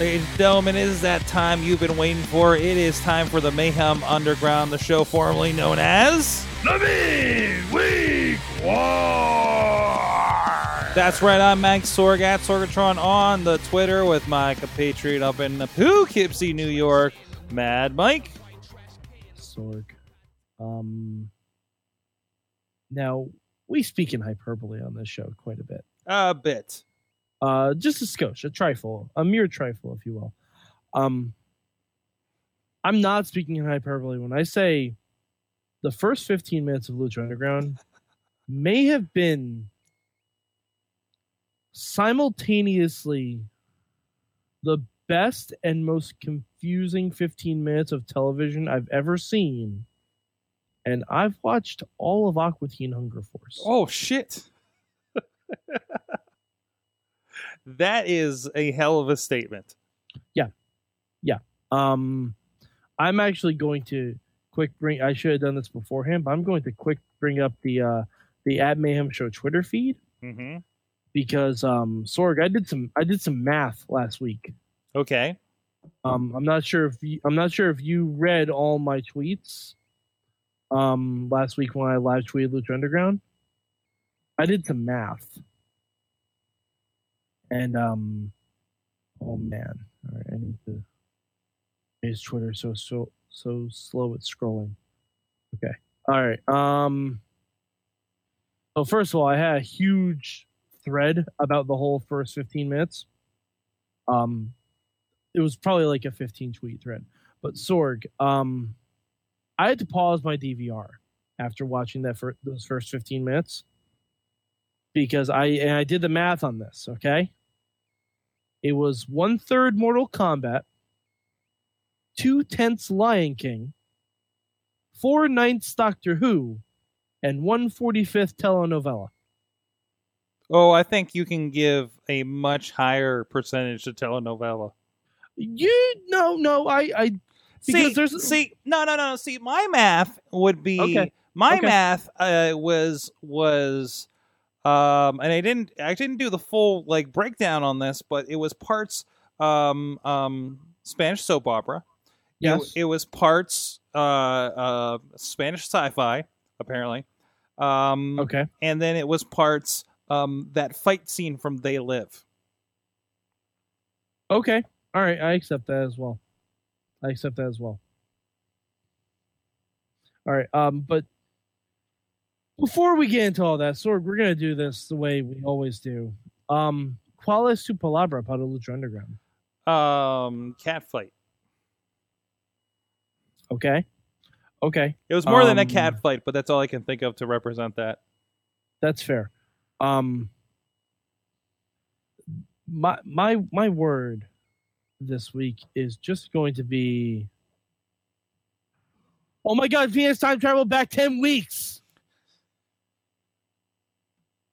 Ladies and gentlemen, it is that time you've been waiting for. It is time for the Mayhem Underground, the show formerly known as The Midweek War. That's right. I'm Mike Sorg at Sorgatron on the Twitter with my compatriot up in the Poughkeepsie, New York, Mad Mike. Sorg. Um, now we speak in hyperbole on this show quite a bit. A bit. Uh, just a skosh, a trifle, a mere trifle, if you will. Um, I'm not speaking in hyperbole when I say the first 15 minutes of Lucha Underground may have been simultaneously the best and most confusing 15 minutes of television I've ever seen. And I've watched all of Aqua Teen Hunger Force. Oh, shit. that is a hell of a statement. Yeah, yeah. Um, I'm actually going to quick bring. I should have done this beforehand, but I'm going to quick bring up the uh, the Ad Mayhem Show Twitter feed Mm-hmm. because um, Sorg, I did some I did some math last week. Okay. Um, I'm not sure if you, I'm not sure if you read all my tweets. Um, last week when I live tweeted Lucha Underground, I did some math, and um, oh man, all right, I need to. Is Twitter so so so slow at scrolling? Okay, all right. Um, so first of all, I had a huge thread about the whole first 15 minutes. Um, it was probably like a 15 tweet thread. But Sorg, um, I had to pause my DVR after watching that for those first 15 minutes because I and I did the math on this. Okay, it was one third Mortal Kombat, two tenths Lion King, four ninths Doctor Who, and one forty fifth telenovela. Oh, I think you can give a much higher percentage to telenovela. You no no I I because see, there's see, no, no, no. See, my math would be Okay. my Okay. math uh, was was um, and I didn't I didn't do the full like breakdown on this, but it was parts um um Spanish soap opera. It- it, was parts uh uh Spanish sci-fi apparently, um, okay and then it was parts um that fight scene from They Live. okay all right I accept that as well. I accept that as well. All right um but before we get into all that, Sorg, we're gonna do this the way we always do. Um, ¿Cuál es su palabra para Lucha Underground? Um, cat fight. Okay, okay, It was more than a Um, cat fight, but that's all I can think of to represent that. that's fair. Um, my my my word this week is just going to be. Oh my God! Venus time travel back ten weeks.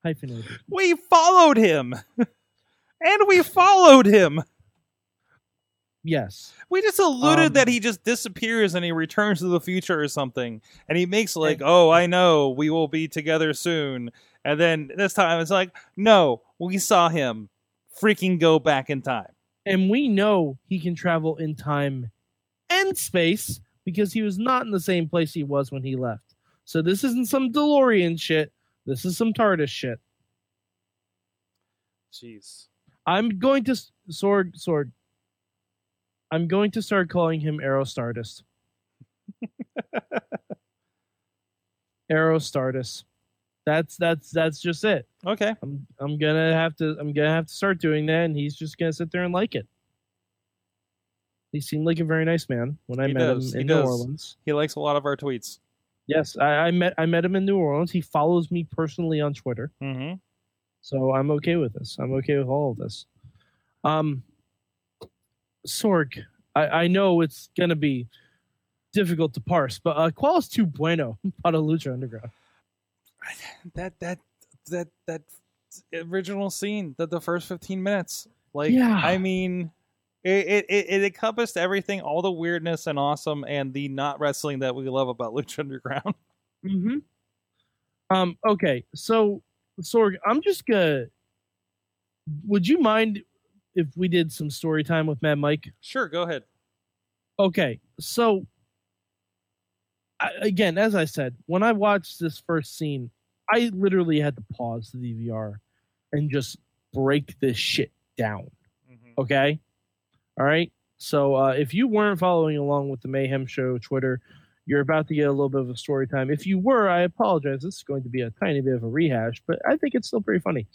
Hyphenated. We followed him. and we followed him. Yes. We just alluded Um, that he just disappears and he returns to the future or something. And he makes like, oh, I know, we will be together soon. And then this time it's like, no, we saw him freaking go back in time. and we know he can travel in time and space because he was not in the same place he was when he left. So this isn't some DeLorean shit. This is some TARDIS shit. Jeez. I'm going to sword sword. I'm going to start calling him Aero Stardust. That's that's that's just it. Okay. I'm I'm gonna have to I'm gonna have to start doing that, and he's just gonna sit there and like it. He seemed like a very nice man when I He met does, him he in New does. Orleans. He likes a lot of our tweets. Yes, I, I met I met him in New Orleans. He follows me personally on Twitter, Mm-hmm. so I'm okay with this. I'm okay with all of this. Um, Sorg, I, I know it's gonna be difficult to parse. But uh, ¿Cuál es tu bueno para Lucha Underground? that that that that original scene that the first 15 minutes like Yeah. i mean it, it it encompassed everything all the weirdness and awesome and the not wrestling that we love about lucha underground Mm-hmm. Um. Okay. So, Sorg, I'm just gonna. Would you mind if we did some story time with Mad Mike? sure go ahead Okay. So, I, again, as I said, when I watched this first scene, I literally had to pause the DVR and just break this shit down. Okay. All right. So uh, if you weren't following along with the Mayhem Show Twitter, you're about to get a little bit of a story time. If you were, I apologize. This is going to be a tiny bit of a rehash, but I think it's still pretty funny.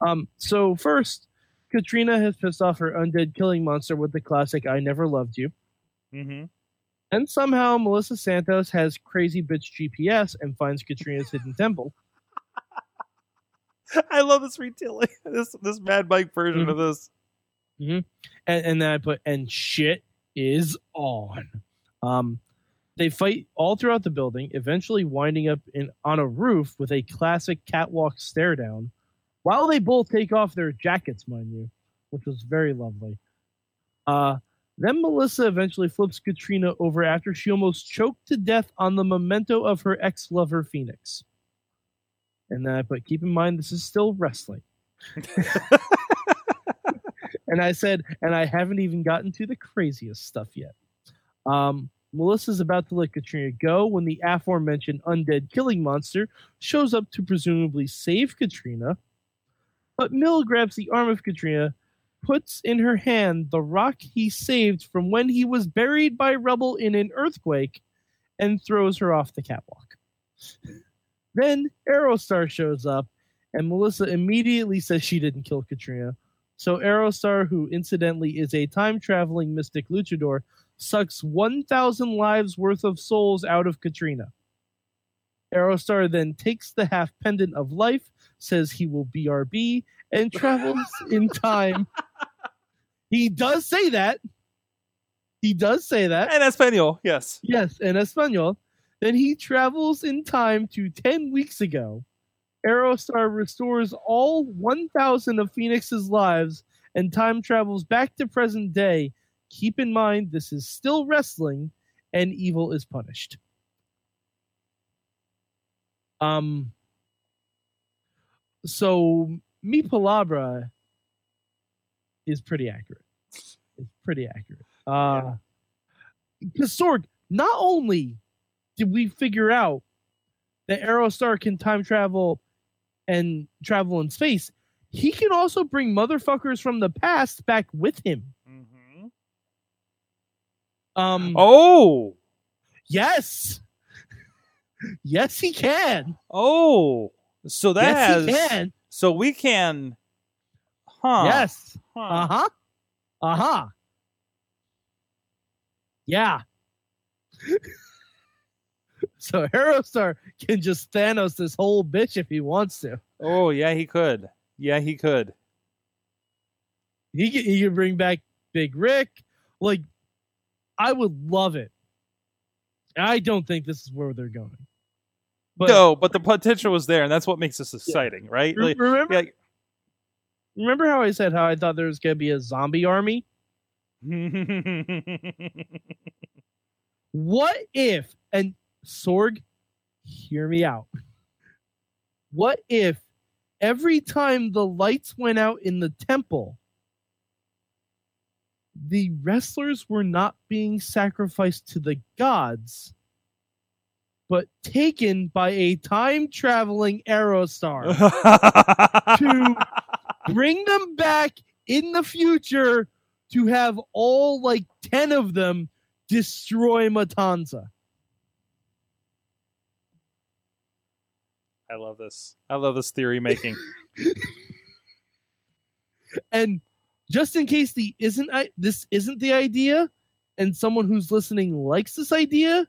Um, so first, Katrina has pissed off her undead killing monster with the classic "I never loved you," mm-hmm. and somehow Melissa Santos has crazy bitch GPS and finds Katrina's hidden temple. i love this retelling this this mad mike version Mhm. of this and, and then I put and shit is on. Um, they fight all throughout the building, eventually winding up in on a roof with a classic catwalk stare down, while they both take off their jackets, mind you, which was very lovely. Uh, then Melissa eventually flips Katrina over after she almost choked to death on the memento of her ex lover Phoenix. And then I put, keep in mind this is still wrestling. and I said, and I haven't even gotten to the craziest stuff yet. Um, Melissa's about to let Katrina go when the aforementioned undead killing monster shows up to presumably save Katrina. But Mil grabs the arm of Katrina, puts in her hand the rock he saved from when he was buried by rubble in an earthquake, and throws her off the catwalk. Then Aerostar shows up, and Melissa immediately says she didn't kill Katrina. So Aerostar, who incidentally is a time traveling mystic luchador, sucks 1,000 lives worth of souls out of Katrina. Aerostar then takes the half pendant of life, says he will BRB, and travels in time. He does say that. He does say that. and espanol yes Yes, in Espanol. Then he travels in time to 10 weeks ago. Aerostar restores all 1,000 of Phoenix's lives and time travels back to present day. Keep in mind, this is still wrestling and evil is punished. Um, so, Mi Palabra is pretty accurate. It's pretty accurate. Uh, because Sorg, not only did we figure out that Aerostar can time travel and travel in space, he can also bring motherfuckers from the past back with him. mm-hmm. Um, oh yes, yes, he can. oh so that yes, has he can. so we can huh Yes. huh. Uh huh. Uh huh. Yeah. so Aerostar can just Thanos this whole bitch if he wants to. oh yeah he could yeah he could He can, he can bring back Big Ryck. Like, I would love it. I don't think this is where they're going. But no but the potential was there and that's what makes this exciting right Like, remember, yeah, remember how I said how I thought there was going to be a zombie army? What if, and Sorg, hear me out. What if every time the lights went out in the temple, the wrestlers were not being sacrificed to the gods, but taken by a time traveling Aerostar to bring them back in the future to have all like 10 of them destroy Matanza. I love this. I love this theory making. And just in case the isn't I, this isn't the idea and someone who's listening likes this idea,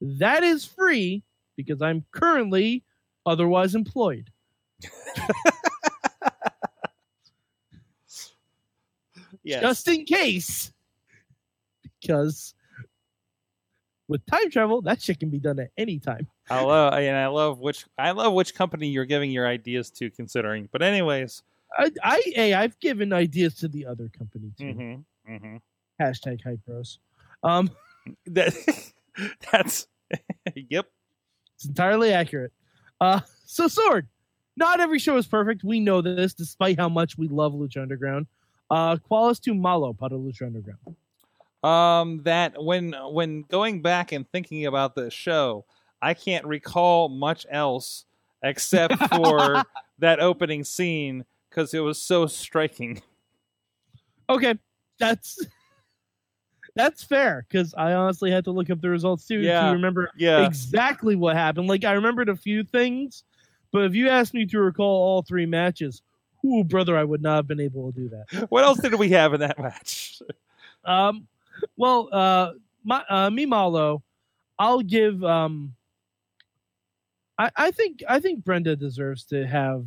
that is free because I'm currently otherwise employed. yes. Just in case. Because With time travel, that shit can be done at any time. I love and I love which I love which company you're giving your ideas to considering. But anyways, I, I hey, I've given ideas to the other company too. mm-hmm, mm-hmm. Hashtag hype bros. Um, that that's yep. it's entirely accurate. Uh, so Sorg, not every show is perfect. We know this, despite how much we love Lucha Underground. Uh, qualis to malo para Lucha Underground. Um, that when when going back and thinking about the show, I can't recall much else except for that opening scene because it was so striking. Okay, that's that's fair because I honestly had to look up the results too Yeah. to remember Yeah, exactly what happened. Like I remembered a few things, but if you asked me to recall all three matches, ooh, brother, I would not have been able to do that. what else did we have in that match? Um, well, uh, my, uh, me Malo, I'll give. Um, I, I think I think Brenda deserves to have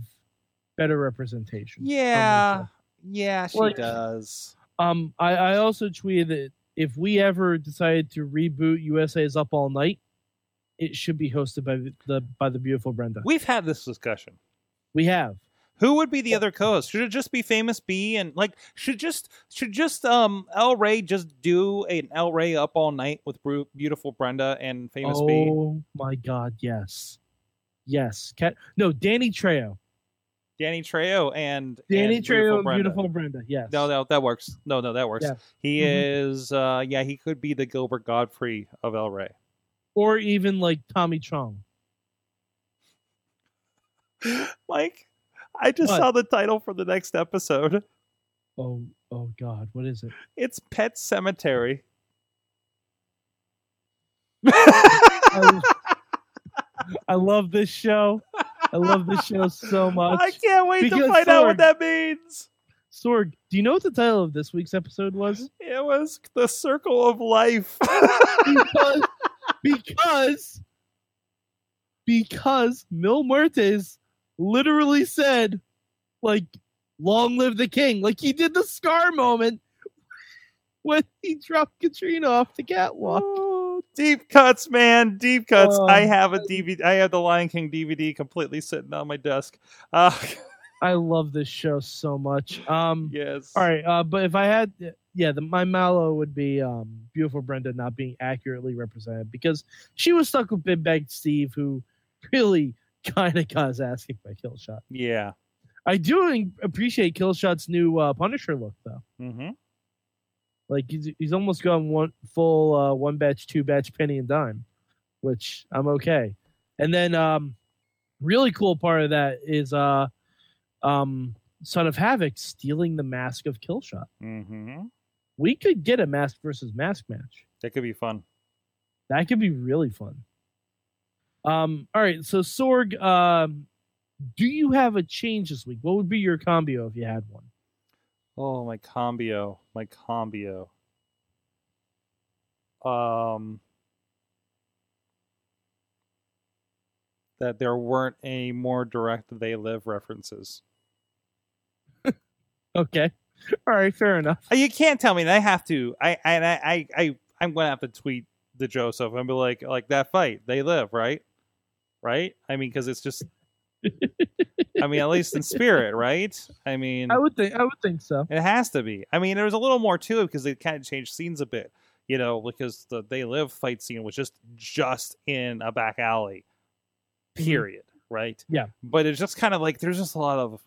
better representation. Yeah, yeah, she Like- does. Um, I, I also tweeted that if we ever decide to reboot USA's Up All Night, it should be hosted by the, the by the beautiful Brenda. We've had this discussion. We have. Who would be the other co-host? Should it just be Famous B and like should just should just um El Rey just do an El Rey up all night with beautiful Brenda and Famous B? oh my God, yes, yes. Cat, no, Danny Trejo. Danny Trejo and Danny and Trejo, and Brenda. beautiful Brenda. Yes. No, no, that works. No, no, that works. Yeah. He Mhm. is uh yeah, he could be the Gilbert Gottfried of El Rey. Or even like Tommy Chong. Mike, I just What? saw the title for the next episode. Oh, oh God, what is it? It's Pet Cemetery. I, I love this show. I love this show so much. I can't wait to find out what that means. Sorg, do you know what the title of this week's episode was? It was the circle of life. because because because Mil Muertes literally said like long live the king like he did the scar moment when he dropped Katrina off the catwalk Oh, deep cuts, man, deep cuts. Oh, I have a DVD. I have the Lion King DVD completely sitting on my desk. Uh, I love this show so much um yes. all right uh but if I had yeah the my mallow would be um beautiful Brenda not being accurately represented because she was stuck with Big Bag Steve who really kind of got his ass kicked by Killshot Yeah. I do appreciate Killshot's new uh, Punisher look, though. Mm-hmm. Like he's he's almost gone one full uh, one batch, two batch, penny and dime, which I'm okay. And then um, really cool part of that is uh, um, Son of Havoc stealing the mask of Killshot. Mm-hmm. We could get a mask versus mask match. That could be fun. That could be really fun. Um, all right, so Sorg, um, do you have a change this week? What would be your combo if you had one? Oh, my combio. My combio. Um that there weren't any more direct they live references. Okay. All right, fair enough. Uh, You can't tell me that I have to. I and I, I, I I'm gonna have to tweet the Joseph and be like, like that fight, they live, right? Right? I mean, because it's just. I mean, at least in spirit, right? I mean, I would think I would think so. it has to be. I mean, there was a little more to it because they kind of changed scenes a bit, you know, because the they live fight scene was just just in a back alley, period, right? Mm-hmm. Yeah. But it's just kind of like there's just a lot of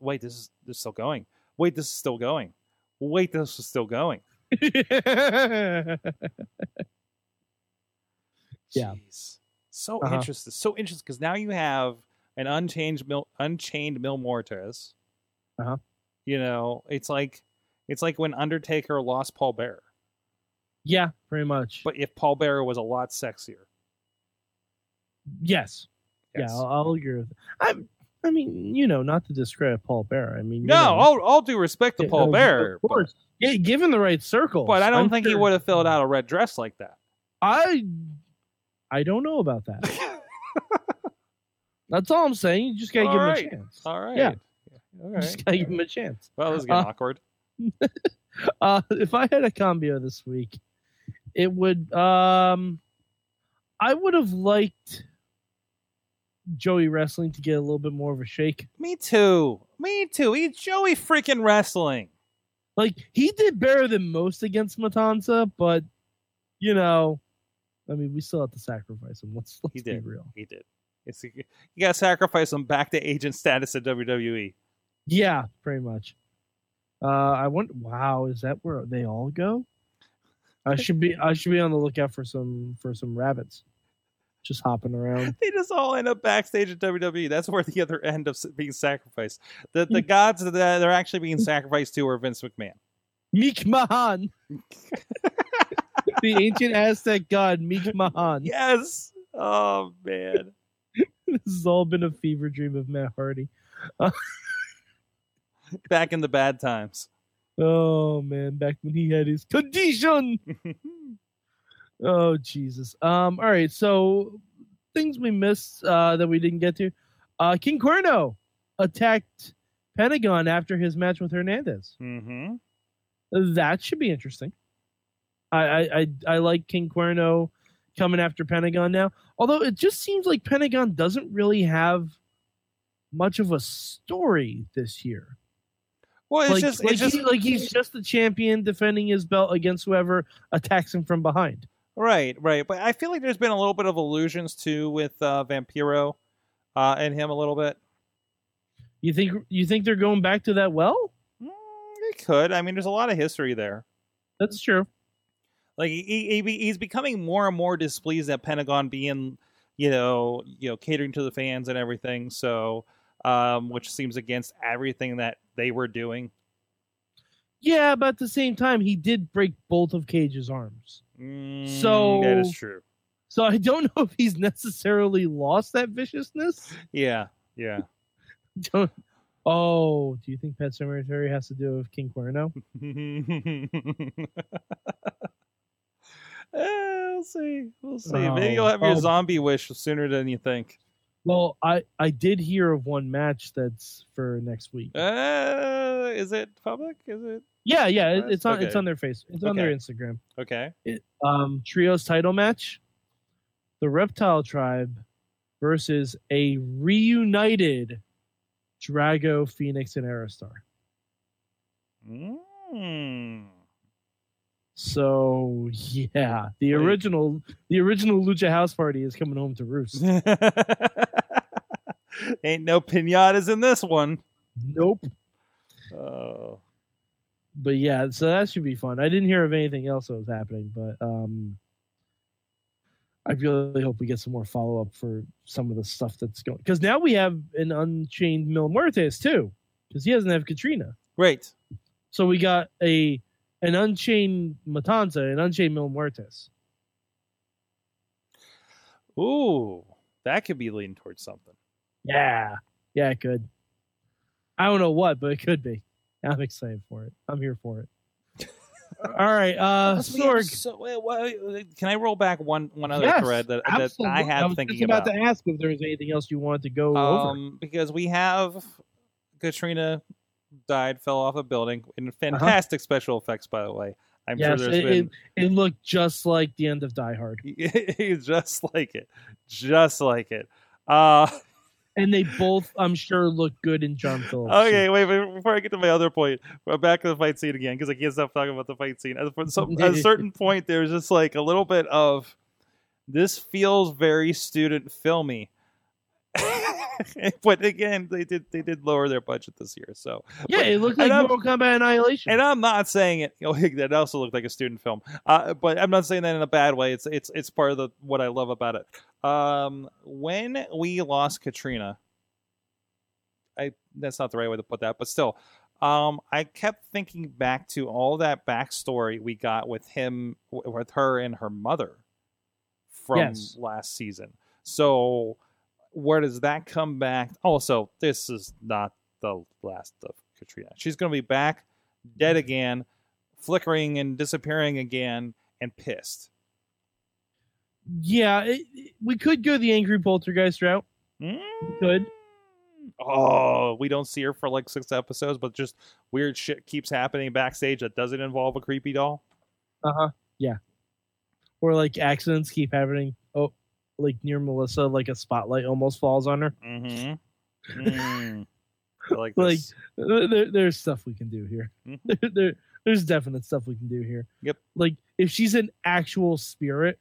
wait, this is this is still going. Wait, this is still going. Wait, this is still going. yeah. Jeez. So Uh-huh. interesting. So interesting because now you have an unchanged Mil, unchained Mil Muertes. Uh-huh. You know, it's like it's like when Undertaker lost Paul Bearer. Yeah, pretty much. But if Paul Bearer was a lot sexier. yes. Yes. Yeah, I'll, I'll agree with I I mean, you know, not to discredit Paul Bear. I mean, no, know, all, all due respect to Paul Bearer. Of course. Yeah, given the right circle, But, but I don't I'm think he would have filled out a red dress like that. I I don't know about that. That's all I'm saying. You just gotta All give right. him a chance. All right. Yeah. All right. just gotta give him a chance. Well, this is getting Uh, awkward. Uh, if I had a combo this week, it would. Um, I would have liked Joey wrestling to get a little bit more of a shake. Me too. Me too. He's Joey freaking wrestling. Like he did better than most against Matanza, but you know, I mean, we still have to sacrifice him. Let's let's He be did. real. He did. It's, you got to sacrifice him back to agent status at. WWE. Yeah, pretty much. Uh, I want. Wow, is that where they all go? I should be. I should be on the lookout for some for some rabbits, just hopping around. They just all end up backstage at WWE. That's where the other end of being sacrificed. The the gods that they're actually being sacrificed to are Vince McMahon. Meek Mahan, the ancient Aztec god Meek Mahan. Yes. Oh man. This has all been a fever dream of Matt Hardy. Back in the bad times. Oh man, back when he had his condition. Oh Jesus. Um. All right. So things we missed uh, that we didn't get to. Uh, King Cuerno attacked Pentagon after his match with Hernandez. hmm That should be interesting. I I I, like King Cuerno coming after Pentagon now. Although it just seems like Pentagon doesn't really have much of a story this year. Well, it's like, just like, it's just he- like he's just the champion defending his belt against whoever attacks him from behind. right, right. But I feel like there's been a little bit of illusions too with uh, Vampiro uh, and him a little bit. You think you think they're going back to that well? Mm, they could. I mean, there's a lot of history there. That's true. Like he, he he's becoming more and more displeased at Pentagon being, you know, you know, catering to the fans and everything. So, um, which seems against everything that they were doing. Yeah, but at the same time, he did break both of Cage's arms. Mm, So- that is true. So I don't know if he's necessarily lost that viciousness. Yeah, yeah. Don't. Oh, do you think Pet Cemetery has to do with King Cuerno? Eh, we'll see. We'll see. Maybe you'll have your oh. zombie wish sooner than you think. Well, I I did hear of one match that's for next week. Uh, is it public? Is it yeah, yeah, it, it's on it's on their face. It's on their Instagram. okay? It, um, trios title match: the Reptile Tribe versus a reunited Drago, Phoenix, and Aerostar. Mm. So yeah, the original the original Lucha House Party is coming home to roost. Ain't no pinatas in this one. nope. Oh. But yeah, so that should be fun. I didn't hear of anything else that was happening, but um I really hope we get some more follow up for some of the stuff that's going because now we have an unchained Mil Muertes too, because he doesn't have Katrina. Great. So we got a an unchained Matanza, an unchained Mil Muertes. Ooh, that could be leaning towards something. Yeah, yeah, it could. I don't know what, but it could be. I'm excited for it. I'm here for it. All right, uh, Plus, we have Sorg. so- wait, wait, can I roll back one one other Yes, thread that, that absolutely. I had I was thinking just about, about? to ask if there was anything else you wanted to go over. um, because we have Katrina died, fell off a building, in fantastic special effects, by the way. I'm Uh-huh. Yes, sure there's it, been it, it looked just like the end of Die Hard, just like it, just like it. Uh, and they both, I'm sure, look good in John Phillips. okay, wait, wait, before I get to my other point, we're back to the fight scene again because I can't stop talking about the fight scene. At, some, at a certain point, there's just like a little bit of this feels very student filmy. but again, they did they did lower their budget this year, so Yeah, it looked like Mortal Kombat Annihilation. and I'm not saying it. You know, that also looked like a student film, uh, but I'm not saying that in a bad way. It's it's it's part of the what I love about it. Um, when we lost Katrina, I that's not the right way to put that, but still, um, I kept thinking back to all that backstory we got with him, with her and her mother from Yes. last season. So where does that come back? Also, this is not the last of Katrina. She's going to be back, dead again, flickering and disappearing again, and pissed. yeah, it, it- we could go the Angry Poltergeist route. Could. Oh, we don't see her for like six episodes, but just weird shit keeps happening backstage that doesn't involve a creepy doll. Uh huh. Yeah. Or like accidents keep happening. Like near Melissa, like a spotlight almost falls on her. Mm-hmm. Mm. Like Like. There, there's stuff we can do here. Mhm. There, there- there's definite stuff we can do here. Yep. Like if she's an actual spirit,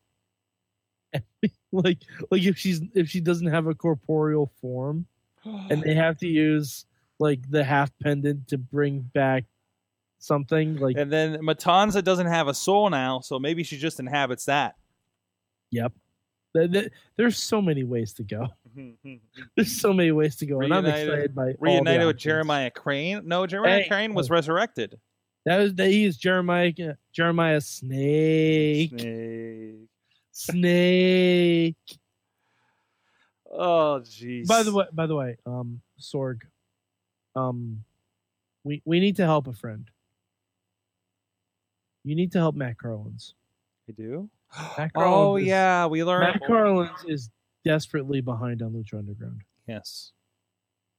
like like if she's if she doesn't have a corporeal form, and they have to use like the half pendant to bring back something like and then Matanza doesn't have a soul now, so maybe she just inhabits that. yep there's so many ways to go there's so many ways to go and i'm excited by Reunited with. Jeremiah Crane. No, Jeremiah Hey, Crane was oh. resurrected. that was that he is jeremiah jeremiah snake Snake. snake Oh, jeez. by the way by the way um sorg um we we need to help a friend you need to help matt carlins I do. Matt Oh is- yeah, we learned. matt carlins is desperately behind on lucha underground Yes.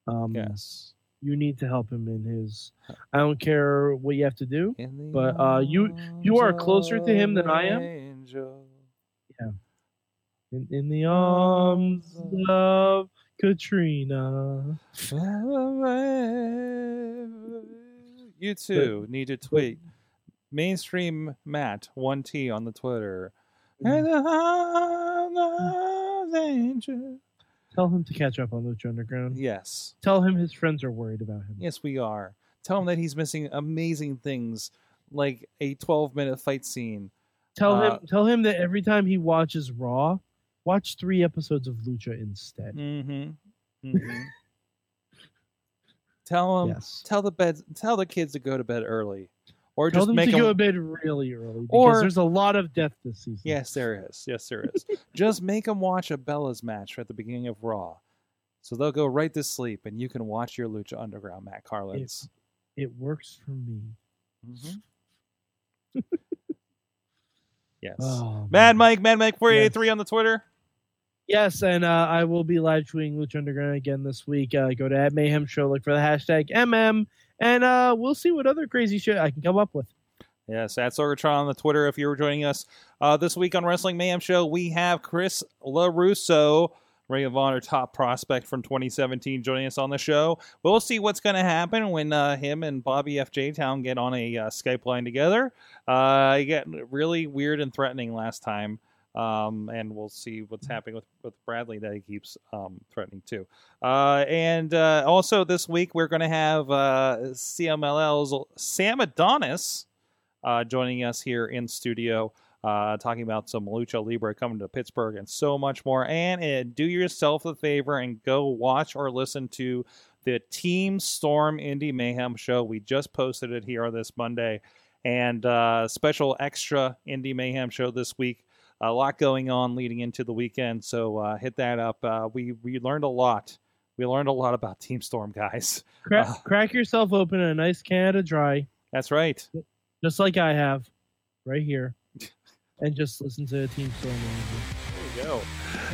um Yes. you need to help him in his i don't care what you have to do But, uh, you- you are closer to him than I am. Angel. in, in the arms of katrina You too need to tweet mainstream Matt one T on the Twitter. And the of tell him to catch up on lucha underground Yes, tell him his friends are worried about him yes, we are. Tell him that he's missing amazing things like a 12 minute fight scene. tell uh, him tell him that every time he watches raw watch three episodes of lucha instead Mm-hmm. mm-hmm. tell him. yes Tell the bed. Tell the kids to go to bed early, or tell just them make to them go to bed really early because Or- there's a lot of death this season Yes, there is. Yes, there is. Just make them watch a Bella's match at the beginning of Raw. So they'll go right to sleep and you can watch your Lucha Underground, Matt Carlins. it works for me Mhm. yes. oh, Mad. Mike, Mad Mike 483 on the Twitter. Yes, and uh, I will be live tweeting Lucha Underground again this week. Uh, go to at Mayhem Show, look for the hashtag MM, and uh, we'll see what other crazy shit I can come up with. Yes, at Sorgatron on the Twitter if you were joining us. Uh, this week on Wrestling Mayhem Show, we have Chris LaRusso, Ring of Honor top prospect from 2017, joining us on the show. We'll see what's going to happen when uh, him and Bobby F. J. Town get on a uh, Skype line together. Uh, it got really weird and threatening last time. Um, and we'll see what's happening with, with Bradley that he keeps um, threatening too. Uh, and uh, also this week we're going to have uh, CMLL's Sam Adonis uh, joining us here in studio, uh, talking about some lucha libre coming to Pittsburgh and so much more. And uh, do yourself a favor and go watch or listen to the Team Storm Indie Mayhem show. We just posted it here this Monday, and uh, special extra Indie Mayhem show this week. A lot going on leading into the weekend, so uh, hit that up. Uh, we we learned a lot. We learned a lot about Team Storm, guys. Crack, Uh. crack yourself open in a nice Canada Dry, That's right. just like I have, right here, and just listen to the Team Storm. Manager. There you go.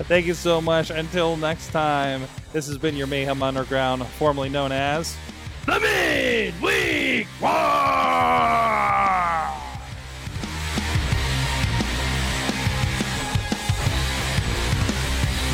Thank you so much. Until next time, this has been your Mayhem Underground, formerly known as. The Midweek War!